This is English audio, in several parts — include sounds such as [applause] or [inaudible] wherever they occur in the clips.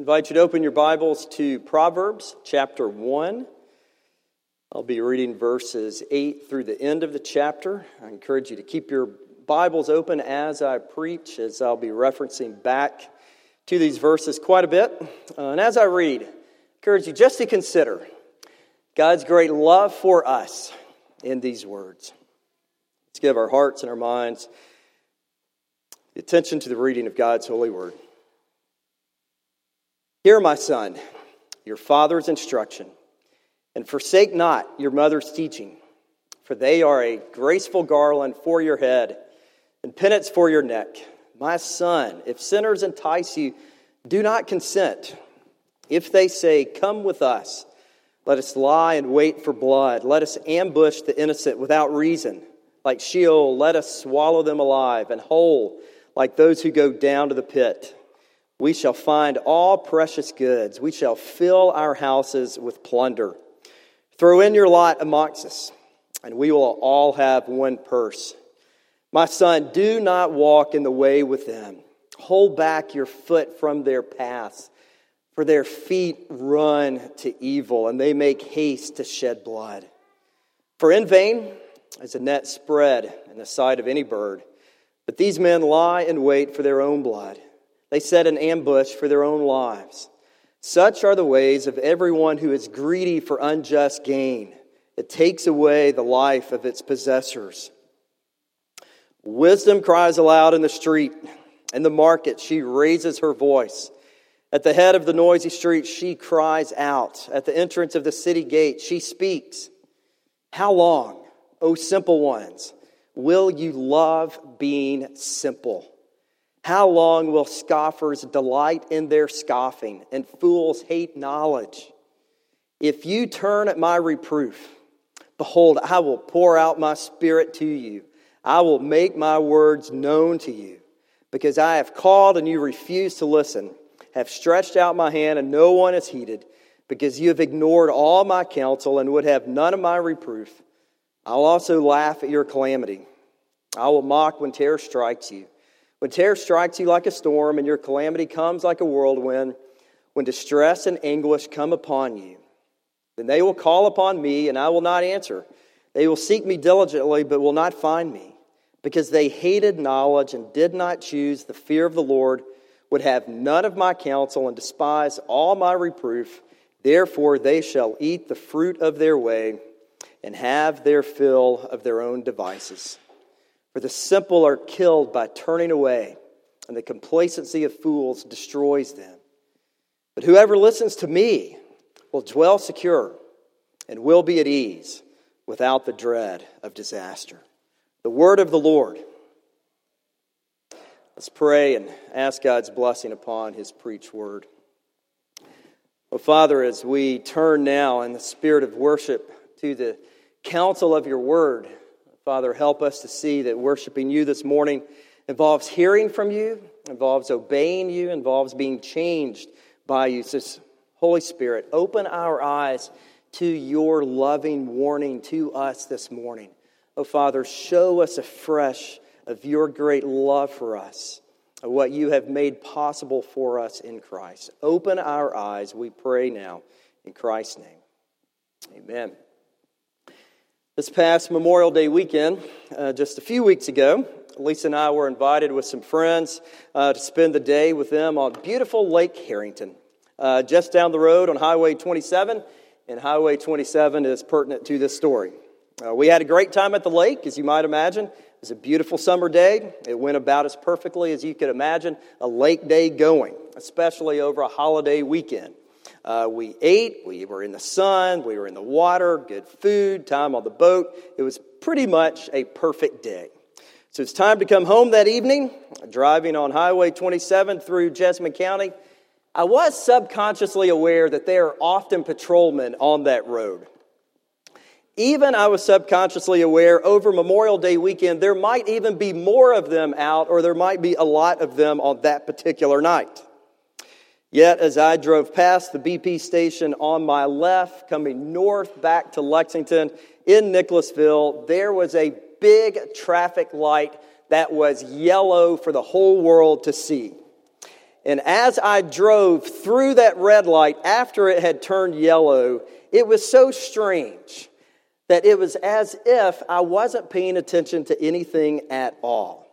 Invite you to open your Bibles to Proverbs chapter 1. I'll be reading verses 8 through the end of the chapter. I encourage you to keep your Bibles open as I preach, as I'll be referencing back to these verses quite a bit. Uh, and as I read, I encourage you just to consider God's great love for us in these words. Let's give our hearts and our minds attention to the reading of God's holy word. Hear, my son, your father's instruction, and forsake not your mother's teaching, for they are a graceful garland for your head and penance for your neck. My son, if sinners entice you, do not consent. If they say, Come with us, let us lie and wait for blood. Let us ambush the innocent without reason. Like Sheol, let us swallow them alive, and whole, like those who go down to the pit we shall find all precious goods. We shall fill our houses with plunder. Throw in your lot amongst us, and we will all have one purse. My son, do not walk in the way with them. Hold back your foot from their paths, for their feet run to evil, and they make haste to shed blood. For in vain is a net spread in the sight of any bird, but these men lie in wait for their own blood. They set an ambush for their own lives. Such are the ways of everyone who is greedy for unjust gain. It takes away the life of its possessors. Wisdom cries aloud in the street. In the market, she raises her voice. At the head of the noisy street, she cries out. At the entrance of the city gate, she speaks. How long, O simple ones, will you love being simple? How long will scoffers delight in their scoffing and fools hate knowledge? If you turn at my reproof, behold, I will pour out my spirit to you. I will make my words known to you. Because I have called and you refuse to listen, have stretched out my hand and no one has heeded, because you have ignored all my counsel and would have none of my reproof. I'll also laugh at your calamity. I will mock when terror strikes you. When terror strikes you like a storm and your calamity comes like a whirlwind, when distress and anguish come upon you, then they will call upon me and I will not answer. They will seek me diligently but will not find me, because they hated knowledge and did not choose the fear of the Lord, would have none of my counsel and despise all my reproof. Therefore they shall eat the fruit of their way and have their fill of their own devices. For the simple are killed by turning away, and the complacency of fools destroys them. But whoever listens to me will dwell secure and will be at ease without the dread of disaster. The word of the Lord. Let's pray and ask God's blessing upon his preached word. Oh, Father, as we turn now in the spirit of worship to the counsel of your word, Father, help us to see that worshiping you this morning involves hearing from you, involves obeying you, involves being changed by you. So, Holy Spirit, open our eyes to your loving warning to us this morning. Oh, Father, show us afresh of your great love for us, of what you have made possible for us in Christ. Open our eyes, we pray now, in Christ's name. Amen. This past Memorial Day weekend, uh, just a few weeks ago, Lisa and I were invited with some friends uh, to spend the day with them on beautiful Lake Herrington, uh, just down the road on Highway 27. And Highway 27 is pertinent to this story. Uh, we had a great time at the lake, as you might imagine. It was a beautiful summer day. It went about as perfectly as you could imagine a lake day going, especially over a holiday weekend. Uh, we ate, we were in the sun, we were in the water, good food, time on the boat. It was pretty much a perfect day. So it's time to come home that evening, driving on Highway 27 through Jessamine County. I was subconsciously aware that there are often patrolmen on that road. Even I was subconsciously aware over Memorial Day weekend, there might even be more of them out, or there might be a lot of them on that particular night. Yet, as I drove past the BP station on my left, coming north back to Lexington in Nicholasville, there was a big traffic light that was yellow for the whole world to see. And as I drove through that red light after it had turned yellow, it was so strange that it was as if I wasn't paying attention to anything at all.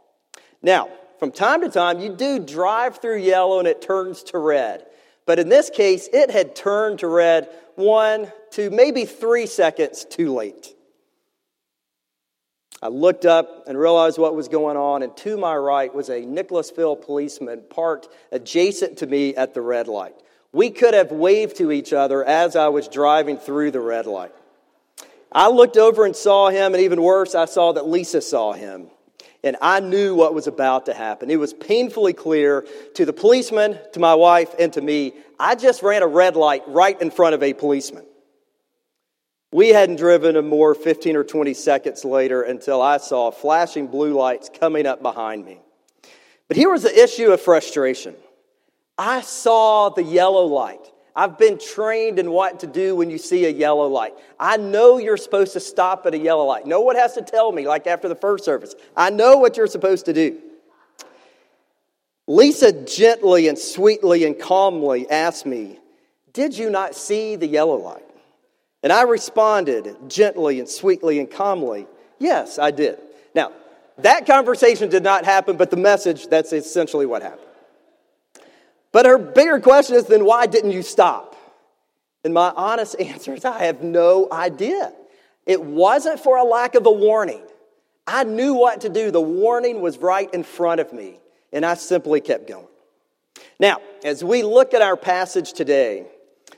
Now, from time to time, you do drive through yellow and it turns to red. But in this case, it had turned to red one, two, maybe three seconds too late. I looked up and realized what was going on, and to my right was a Nicholasville policeman parked adjacent to me at the red light. We could have waved to each other as I was driving through the red light. I looked over and saw him, and even worse, I saw that Lisa saw him and I knew what was about to happen. It was painfully clear to the policeman, to my wife, and to me. I just ran a red light right in front of a policeman. We hadn't driven a more 15 or 20 seconds later until I saw flashing blue lights coming up behind me. But here was the issue of frustration. I saw the yellow light. I've been trained in what to do when you see a yellow light. I know you're supposed to stop at a yellow light. No one has to tell me, like after the first service. I know what you're supposed to do. Lisa gently and sweetly and calmly asked me, Did you not see the yellow light? And I responded gently and sweetly and calmly, Yes, I did. Now, that conversation did not happen, but the message, that's essentially what happened. But her bigger question is then why didn't you stop? And my honest [laughs] answer is I have no idea. It wasn't for a lack of a warning. I knew what to do. The warning was right in front of me, and I simply kept going. Now, as we look at our passage today,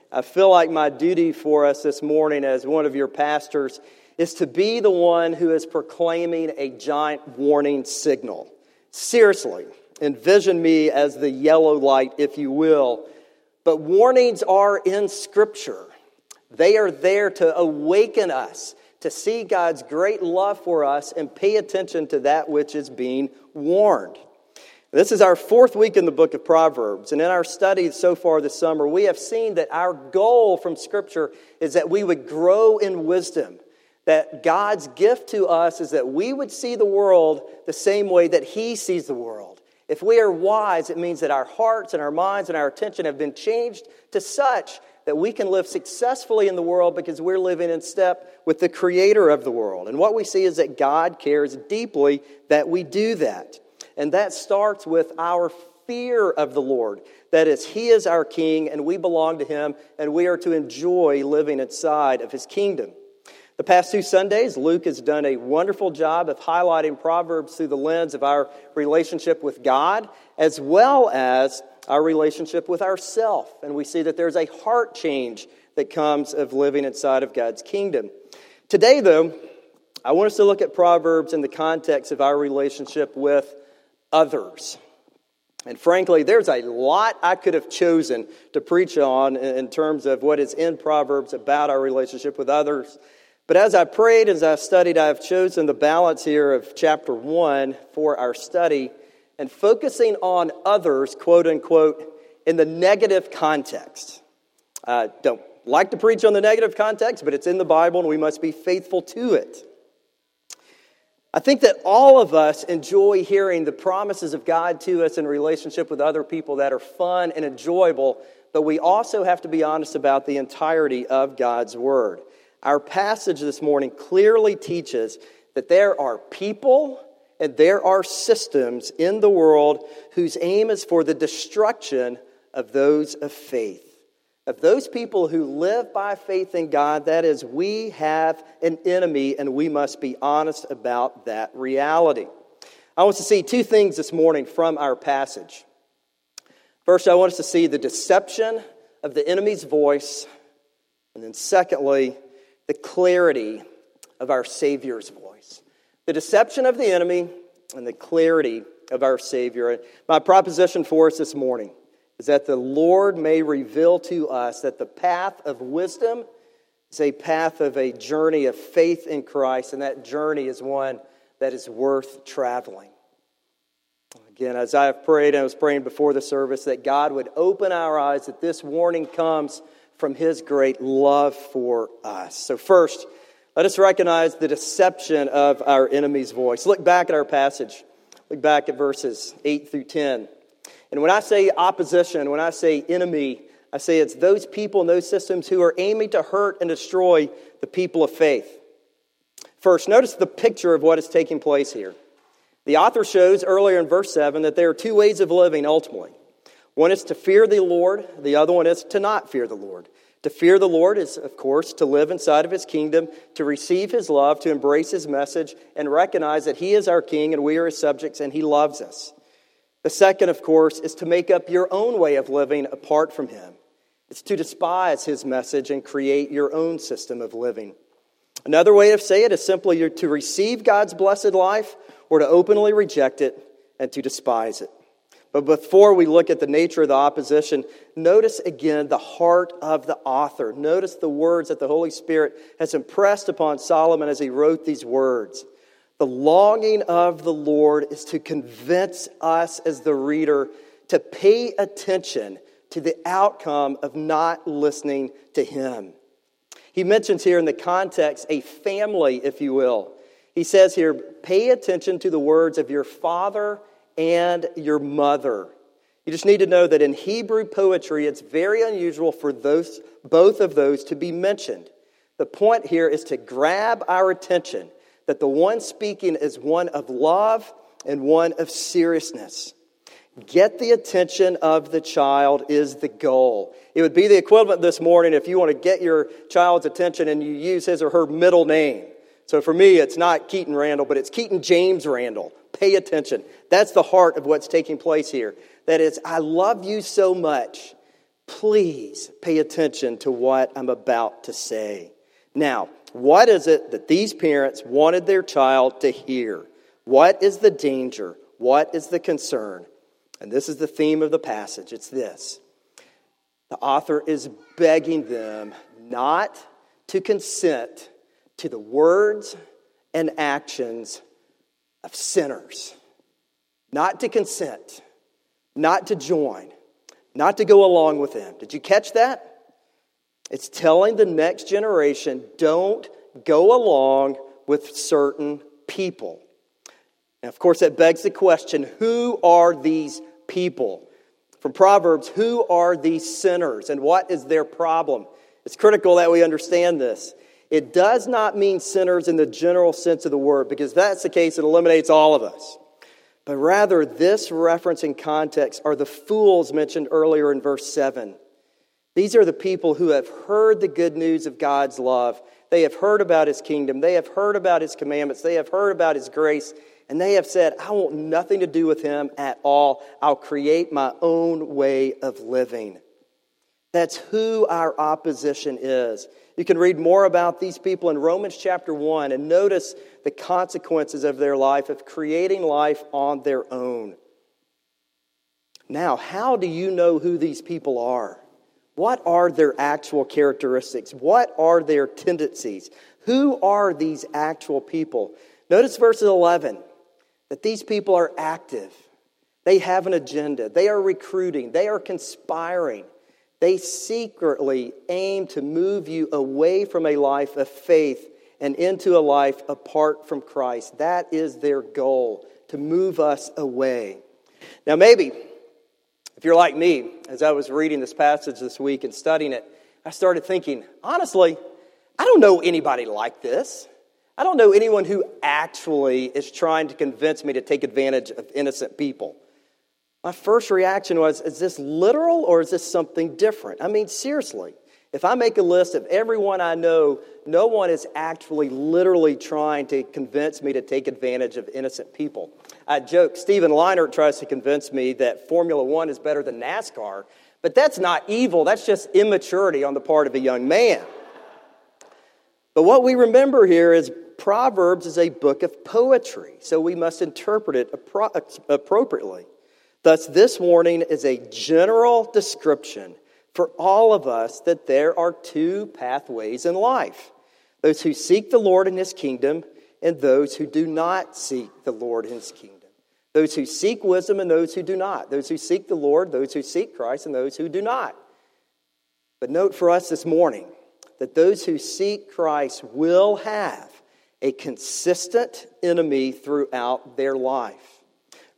I feel like my duty for us this morning as one of your pastors is to be the one who is proclaiming a giant warning signal. Seriously, envision me as the yellow light, if you will. But warnings are in Scripture, they are there to awaken us to see God's great love for us and pay attention to that which is being warned. This is our fourth week in the book of Proverbs, and in our studies so far this summer, we have seen that our goal from Scripture is that we would grow in wisdom. That God's gift to us is that we would see the world the same way that He sees the world. If we are wise, it means that our hearts and our minds and our attention have been changed to such that we can live successfully in the world because we're living in step with the creator of the world. And what we see is that God cares deeply that we do that. And that starts with our fear of the Lord. That is, He is our King and we belong to Him and we are to enjoy living inside of His kingdom. The past two Sundays, Luke has done a wonderful job of highlighting Proverbs through the lens of our relationship with God, as well as our relationship with ourself. And we see that there's a heart change that comes of living inside of God's kingdom. Today, though, I want us to look at Proverbs in the context of our relationship with others. And frankly, there's a lot I could have chosen to preach on in terms of what is in Proverbs about our relationship with others. But as I prayed, as I studied, I have chosen the balance here of chapter one for our study and focusing on others, quote unquote, in the negative context. I don't like to preach on the negative context, but it's in the Bible and we must be faithful to it. I think that all of us enjoy hearing the promises of God to us in relationship with other people that are fun and enjoyable, but we also have to be honest about the entirety of God's Word. Our passage this morning clearly teaches that there are people And there are systems in the world whose aim is for the destruction of those of faith. Of those people who live by faith in God, that is, we have an enemy and we must be honest about that reality. I want us to see two things this morning from our passage. First, I want us to see the deception of the enemy's voice, and then secondly, the clarity of our Savior's voice. The deception of the enemy and the clarity of our Savior. My proposition for us this morning is that the Lord may reveal to us that the path of wisdom is a path of a journey of faith in Christ, and that journey is one that is worth traveling. Again, as I have prayed, I was praying before the service, that God would open our eyes, that this warning comes from His great love for us. So, first, let us recognize the deception of our enemy's voice. Look back at our passage. Look back at verses 8 through 10. And when I say opposition, when I say enemy, I say it's those people and those systems who are aiming to hurt and destroy the people of faith. First, notice the picture of what is taking place here. The author shows earlier in verse 7 that there are two ways of living ultimately. One is to fear the Lord, the other one is to not fear the Lord. To fear the Lord is, of course, to live inside of his kingdom, to receive his love, to embrace his message, and recognize that he is our king and we are his subjects and he loves us. The second, of course, is to make up your own way of living apart from him. It's to despise his message and create your own system of living. Another way of saying it is simply to receive God's blessed life or to openly reject it and to despise it. But before we look at the nature of the opposition, notice again the heart of the author. Notice the words that the Holy Spirit has impressed upon Solomon as he wrote these words. The longing of the Lord is to convince us as the reader to pay attention to the outcome of not listening to Him. He mentions here in the context a family, if you will. He says here, pay attention to the words of your father and your mother. You just need to know that in Hebrew poetry, it's very unusual for those, both of those to be mentioned. The point here is to grab our attention that the one speaking is one of love and one of seriousness. Get the attention of the child is the goal. It would be the equivalent this morning if you want to get your child's attention and you use his or her middle name. So for me, it's not Keaton Randall, but it's Keaton James Randall. Pay attention. That's the heart of what's taking place here. That is, I love you so much. Please pay attention to what I'm about to say. Now, what is it that these parents wanted their child to hear? What is the danger? What is the concern? And this is the theme of the passage. It's this the author is begging them not to consent to the words and actions of sinners. Not to consent, not to join, not to go along with them. Did you catch that? It's telling the next generation don't go along with certain people. And of course, that begs the question who are these people? From Proverbs, who are these sinners and what is their problem? It's critical that we understand this. It does not mean sinners in the general sense of the word, because that's the case, it eliminates all of us. But rather, this reference and context are the fools mentioned earlier in verse 7. These are the people who have heard the good news of God's love. They have heard about his kingdom. They have heard about his commandments. They have heard about his grace. And they have said, I want nothing to do with him at all. I'll create my own way of living. That's who our opposition is. You can read more about these people in Romans chapter 1 and notice the consequences of their life, of creating life on their own. Now, how do you know who these people are? What are their actual characteristics? What are their tendencies? Who are these actual people? Notice verse 11 that these people are active. They have an agenda. They are recruiting. They are conspiring. They secretly aim to move you away from a life of faith and into a life apart from Christ. That is their goal, to move us away. Now, maybe if you're like me, as I was reading this passage this week and studying it, I started thinking, honestly, I don't know anybody like this. I don't know anyone who actually is trying to convince me to take advantage of innocent people. My first reaction was, is this literal or is this something different? I mean, seriously. If I make a list of everyone I know, no one is actually literally trying to convince me to take advantage of innocent people. I joke, Stephen Leinert tries to convince me that Formula One is better than NASCAR, but that's not evil, that's just immaturity on the part of a young man. But what we remember here is Proverbs is a book of poetry, so we must interpret it appro- appropriately. Thus, this warning is a general description for all of us that there are two pathways in life those who seek the Lord and his kingdom, and those who do not seek the Lord and his kingdom. Those who seek wisdom and those who do not. Those who seek the Lord, those who seek Christ, and those who do not. But note for us this morning that those who seek Christ will have a consistent enemy throughout their life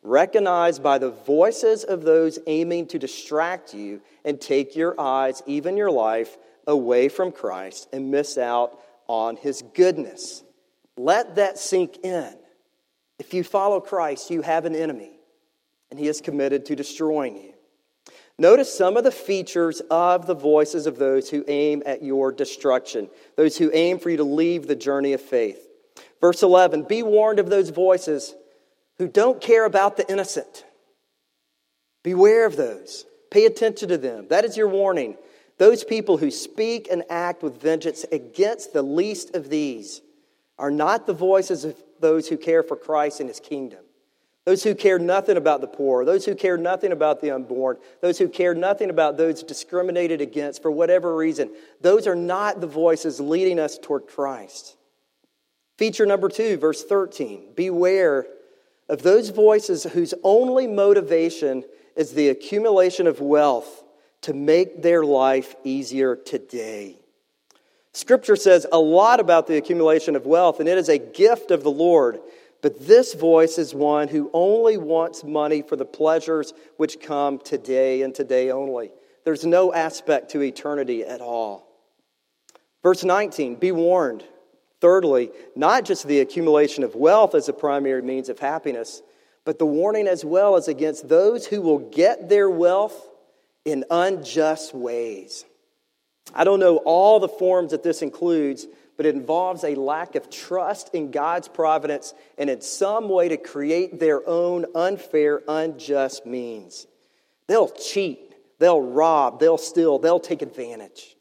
recognized by the voices of those aiming to distract you and take your eyes, even your life, away from Christ and miss out on his goodness. Let that sink in. If you follow Christ, you have an enemy, and he is committed to destroying you. Notice some of the features of the voices of those who aim at your destruction, those who aim for you to leave the journey of faith. Verse 11 Be warned of those voices who don't care about the innocent. Beware of those. Pay attention to them. That is your warning. Those people who speak and act with vengeance against the least of these are not the voices of those who care for Christ and his kingdom. Those who care nothing about the poor, those who care nothing about the unborn, those who care nothing about those discriminated against for whatever reason, those are not the voices leading us toward Christ. Feature number two, verse 13 Beware of those voices whose only motivation is the accumulation of wealth to make their life easier today. Scripture says a lot about the accumulation of wealth, and it is a gift of the Lord. But this voice is one who only wants money for the pleasures which come today and today only. There's no aspect to eternity at all. Verse 19 Be warned. Thirdly, not just the accumulation of wealth as a primary means of happiness, but the warning as well is against those who will get their wealth in unjust ways. I don't know all the forms that this includes, but it involves a lack of trust in God's providence and in some way to create their own unfair, unjust means. They'll cheat, they'll rob, they'll steal, they'll take advantage.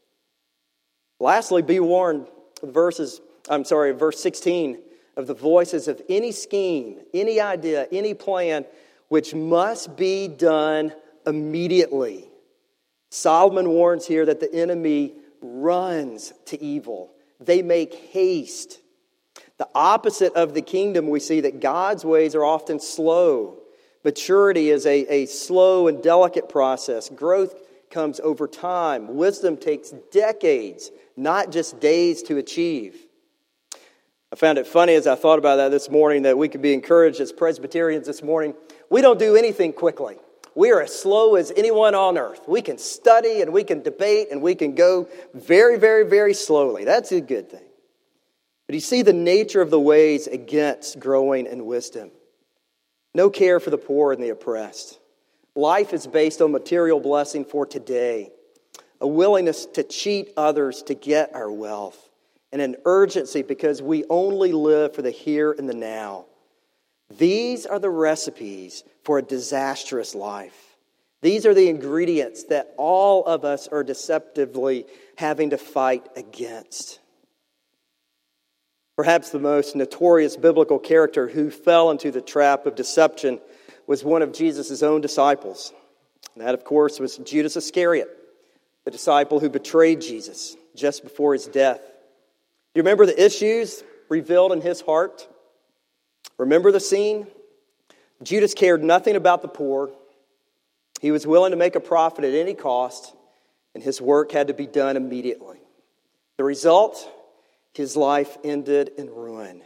Lastly, be warned verses I'm sorry, verse 16 of the voices of any scheme, any idea, any plan, which must be done immediately. Solomon warns here that the enemy runs to evil, they make haste. The opposite of the kingdom, we see that God's ways are often slow. Maturity is a, a slow and delicate process. Growth comes over time. Wisdom takes decades, not just days to achieve. I found it funny as I thought about that this morning that we could be encouraged as Presbyterians this morning. We don't do anything quickly. We are as slow as anyone on earth. We can study and we can debate and we can go very, very, very slowly. That's a good thing. But you see the nature of the ways against growing in wisdom. No care for the poor and the oppressed. Life is based on material blessing for today, a willingness to cheat others to get our wealth and an urgency because we only live for the here and the now. These are the recipes for a disastrous life. These are the ingredients that all of us are deceptively having to fight against. Perhaps the most notorious biblical character who fell into the trap of deception was one of Jesus' own disciples. And that, of course, was Judas Iscariot, the disciple who betrayed Jesus just before his death. You remember the issues revealed in his heart? Remember the scene? Judas cared nothing about the poor. He was willing to make a profit at any cost, and his work had to be done immediately. The result? His life ended in ruin.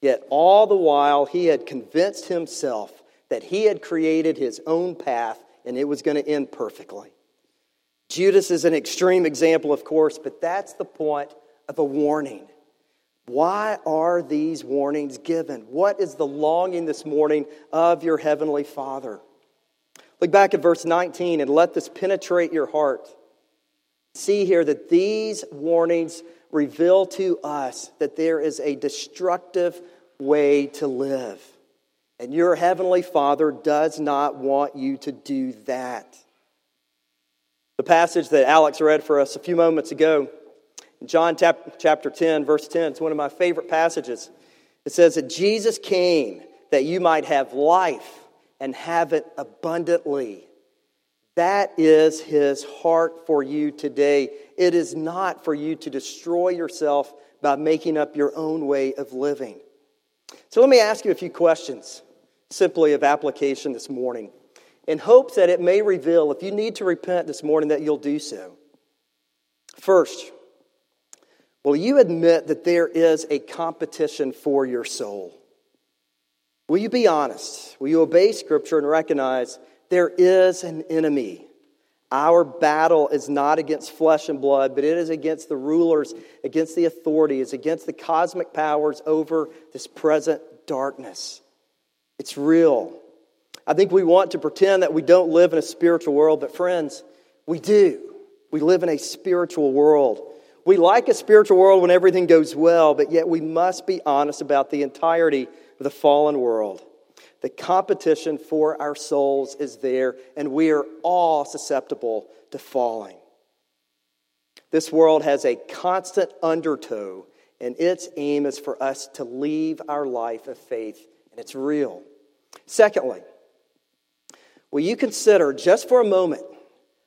Yet all the while, he had convinced himself that he had created his own path and it was going to end perfectly. Judas is an extreme example, of course, but that's the point of a warning. Why are these warnings given? What is the longing this morning of your heavenly Father? Look back at verse 19 and let this penetrate your heart. See here that these warnings reveal to us that there is a destructive way to live. And your heavenly Father does not want you to do that. The passage that Alex read for us a few moments ago, in John chapter 10, verse 10, it's one of my favorite passages. It says that Jesus came that you might have life and have it abundantly. That is his heart for you today. It is not for you to destroy yourself by making up your own way of living. So let me ask you a few questions, simply of application this morning, in hopes that it may reveal, if you need to repent this morning, that you'll do so. First, will you admit that there is a competition for your soul? Will you be honest? Will you obey Scripture and recognize there is an enemy? Our battle is not against flesh and blood, but it is against the rulers, against the authorities, against the cosmic powers over this present darkness. It's real. I think we want to pretend that we don't live in a spiritual world, but friends, we do. We live in a spiritual world. We like a spiritual world when everything goes well, but yet we must be honest about the entirety of the fallen world. The competition for our souls is there, and we are all susceptible to falling. This world has a constant undertow, and its aim is for us to leave our life of faith, and it's real. Secondly, will you consider just for a moment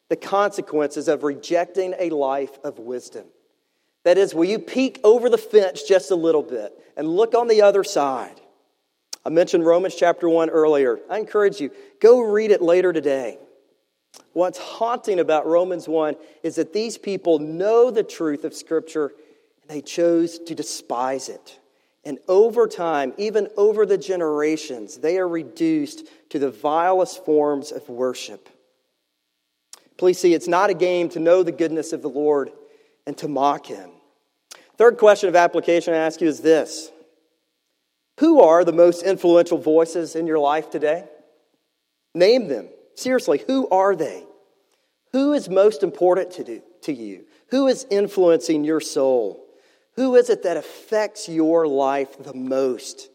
the consequences of rejecting a life of wisdom? That is, will you peek over the fence just a little bit and look on the other side? I mentioned Romans chapter 1 earlier. I encourage you, go read it later today. What's haunting about Romans 1 is that these people know the truth of Scripture and they chose to despise it. And over time, even over the generations, they are reduced to the vilest forms of worship. Please see, it's not a game to know the goodness of the Lord and to mock Him. Third question of application I ask you is this who are the most influential voices in your life today? Name them. Seriously, who are they? Who is most important to, do, to you? Who is influencing your soul? Who is it that affects your life the most?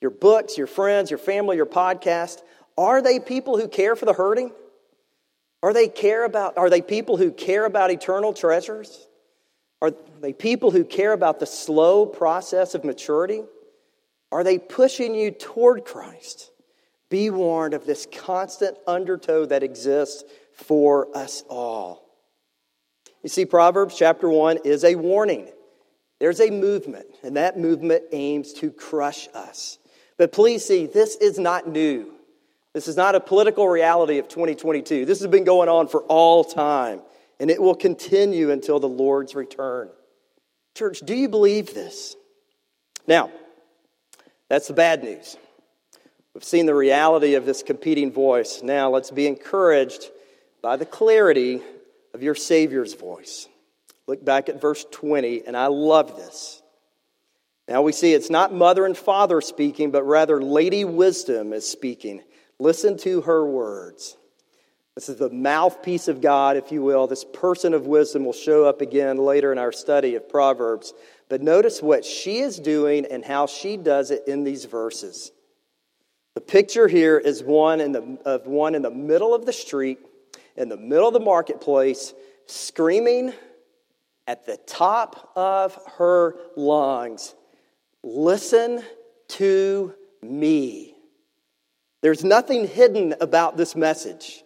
Your books, your friends, your family, your podcast? Are they people who care for the hurting? Are they care about are they people who care about eternal treasures? Are they people who care about the slow process of maturity? Are they pushing you toward Christ? Be warned of this constant undertow that exists for us all. You see, Proverbs chapter 1 is a warning. There's a movement, and that movement aims to crush us. But please see, this is not new. This is not a political reality of 2022. This has been going on for all time, and it will continue until the Lord's return. Church, do you believe this? Now, that's the bad news. We've seen the reality of this competing voice. Now let's be encouraged by the clarity of your Savior's voice. Look back at verse 20, and I love this. Now we see it's not mother and father speaking, but rather Lady Wisdom is speaking. Listen to her words. This is the mouthpiece of God, if you will. This person of wisdom will show up again later in our study of Proverbs. But notice what she is doing and how she does it in these verses. The picture here is one in the, of one in the middle of the street, in the middle of the marketplace, screaming at the top of her lungs Listen to me. There's nothing hidden about this message.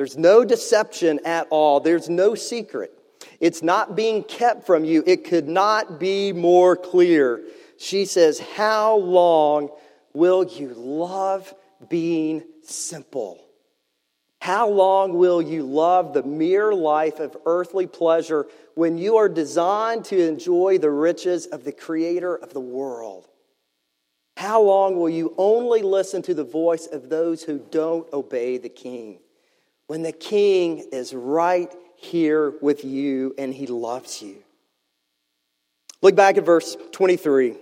There's no deception at all. There's no secret. It's not being kept from you. It could not be more clear. She says, How long will you love being simple? How long will you love the mere life of earthly pleasure when you are designed to enjoy the riches of the Creator of the world? How long will you only listen to the voice of those who don't obey the King when the King is right here with you and he loves you. Look back at verse 23.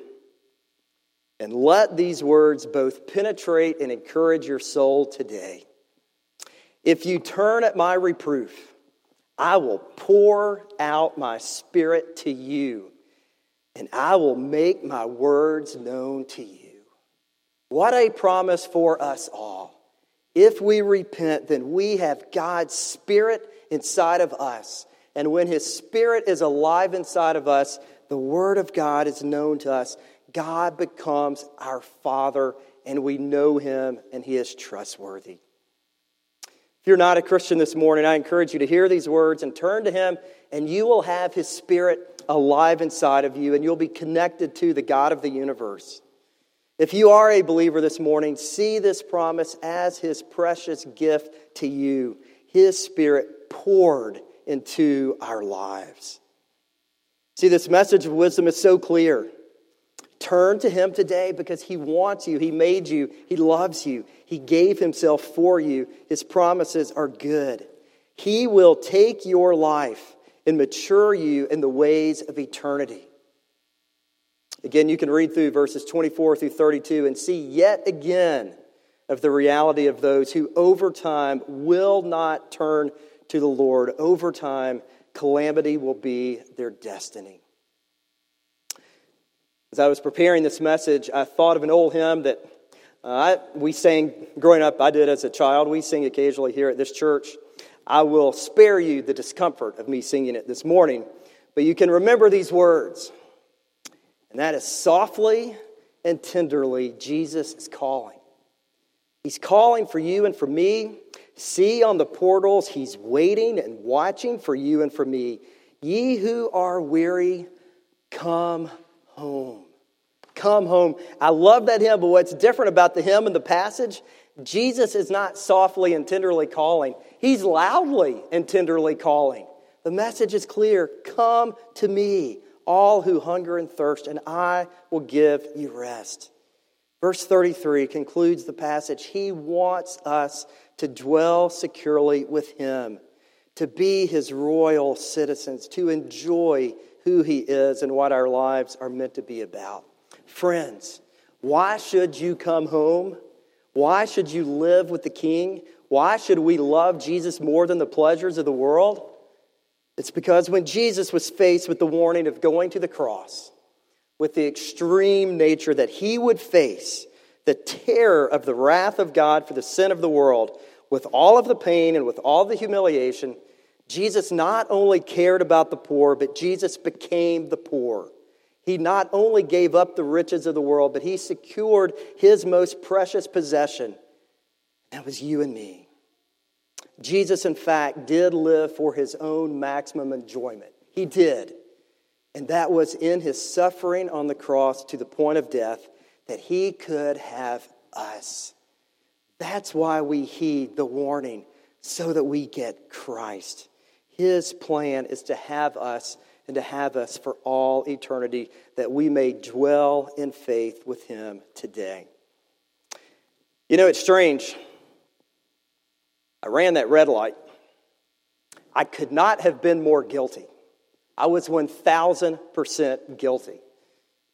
And let these words both penetrate and encourage your soul today. If you turn at my reproof, I will pour out my spirit to you, and I will make my words known to you. What a promise for us all. If we repent, then we have God's spirit inside of us. And when his spirit is alive inside of us, the word of God is known to us. God becomes our Father, and we know him, and he is trustworthy. If you're not a Christian this morning, I encourage you to hear these words and turn to him, and you will have his spirit alive inside of you, and you'll be connected to the God of the universe. If you are a believer this morning, see this promise as his precious gift to you, his spirit poured into our lives. See, this message of wisdom is so clear. Turn to Him today because He wants you. He made you. He loves you. He gave Himself for you. His promises are good. He will take your life and mature you in the ways of eternity. Again, you can read through verses 24 through 32 and see yet again of the reality of those who over time will not turn to the Lord. Over time, calamity will be their destiny. As I was preparing this message, I thought of an old hymn that uh, I, we sang growing up. I did as a child. We sing occasionally here at this church. I will spare you the discomfort of me singing it this morning, but you can remember these words. And that is softly and tenderly, Jesus is calling. He's calling for you and for me. See on the portals, He's waiting and watching for you and for me. Ye who are weary, come home. Come home. I love that hymn, but what's different about the hymn and the passage, Jesus is not softly and tenderly calling, he's loudly and tenderly calling. The message is clear Come to me, all who hunger and thirst, and I will give you rest. Verse 33 concludes the passage. He wants us to dwell securely with him, to be his royal citizens, to enjoy who He is and what our lives are meant to be about. Friends, why should you come home? Why should you live with the King? Why should we love Jesus more than the pleasures of the world? It's because when Jesus was faced with the warning of going to the cross, with the extreme nature that he would face, the terror of the wrath of God for the sin of the world, with all of the pain and with all the humiliation, Jesus not only cared about the poor, but Jesus became the poor. He not only gave up the riches of the world, but he secured his most precious possession. That was you and me. Jesus, in fact, did live for his own maximum enjoyment. He did. And that was in his suffering on the cross to the point of death that he could have us. That's why we heed the warning, so that we get Christ. His plan is to have us and to have us for all eternity, that we may dwell in faith with Him today. You know, it's strange. I ran that red light. I could not have been more guilty. I was 1,000% guilty.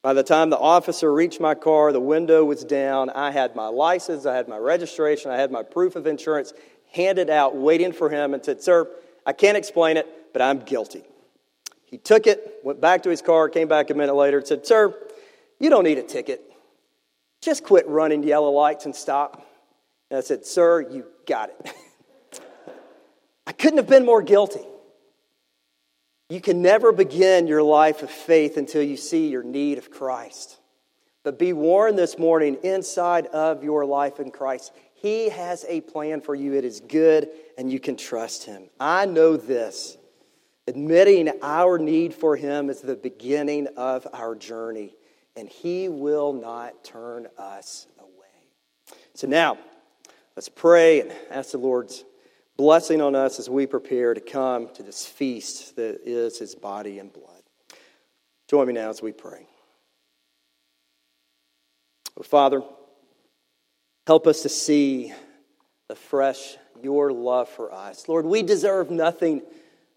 By the time the officer reached my car, the window was down. I had my license, I had my registration, I had my proof of insurance handed out, waiting for him, and said, Sir, I can't explain it, but I'm guilty. He took it, went back to his car, came back a minute later, and said, Sir, you don't need a ticket. Just quit running yellow lights and stop. And I said, Sir, you got it. [laughs] I couldn't have been more guilty. You can never begin your life of faith until you see your need of Christ. But be warned this morning inside of your life in Christ, He has a plan for you. It is good and you can trust Him. I know this. Admitting our need for Him is the beginning of our journey, and He will not turn us away. So now, let's pray and ask the Lord's blessing on us as we prepare to come to this feast that is His body and blood. Join me now as we pray. Oh, Father, help us to see afresh your love for us. Lord, we deserve nothing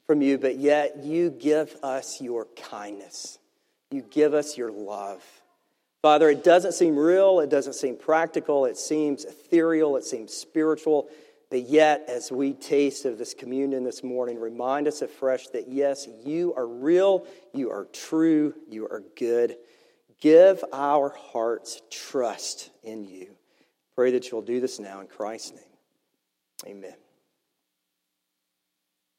from you, but yet you give us your kindness. you give us your love. Father, it doesn't seem real, it doesn't seem practical, it seems ethereal, it seems spiritual, but yet, as we taste of this communion this morning, remind us afresh that yes, you are real, you are true, you are good. Give our hearts trust in you. Pray that you'll do this now in Christ's name. Amen.